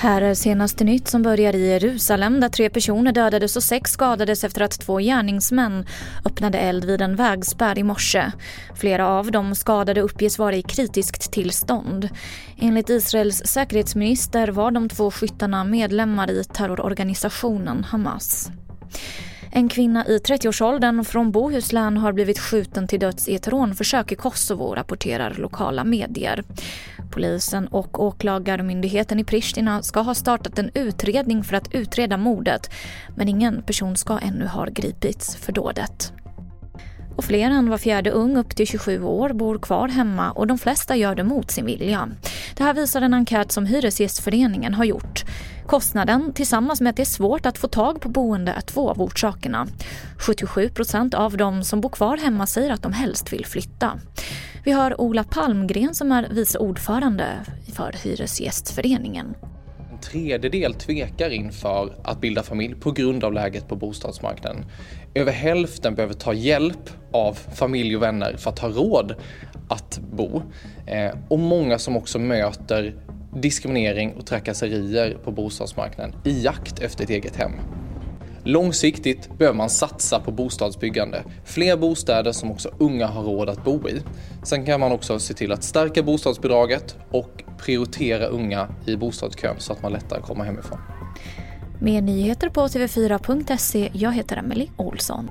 Här är senaste nytt som börjar i Jerusalem där tre personer dödades och sex skadades efter att två gärningsmän öppnade eld vid en vägspärr i morse. Flera av de skadade uppges vara i kritiskt tillstånd. Enligt Israels säkerhetsminister var de två skyttarna medlemmar i terrororganisationen Hamas. En kvinna i 30-årsåldern från Bohuslän har blivit skjuten till döds i ett rånförsök i Kosovo, rapporterar lokala medier. Polisen och åklagarmyndigheten i Pristina ska ha startat en utredning för att utreda mordet men ingen person ska ännu ha gripits för dådet. Och fler än var fjärde ung upp till 27 år bor kvar hemma och de flesta gör det mot sin vilja. Det här visar en enkät som Hyresgästföreningen har gjort. Kostnaden tillsammans med att det är svårt att få tag på boende är två av orsakerna. 77 procent av de som bor kvar hemma säger att de helst vill flytta. Vi har Ola Palmgren som är vice ordförande för Hyresgästföreningen. En tredjedel tvekar inför att bilda familj på grund av läget på bostadsmarknaden. Över hälften behöver ta hjälp av familj och vänner för att ha råd att bo. Eh, och många som också möter diskriminering och trakasserier på bostadsmarknaden i jakt efter ett eget hem. Långsiktigt behöver man satsa på bostadsbyggande. Fler bostäder som också unga har råd att bo i. Sen kan man också se till att stärka bostadsbidraget och prioritera unga i bostadskön så att man lättare kommer hemifrån. Mer nyheter på tv4.se. Jag heter Emily Olsson.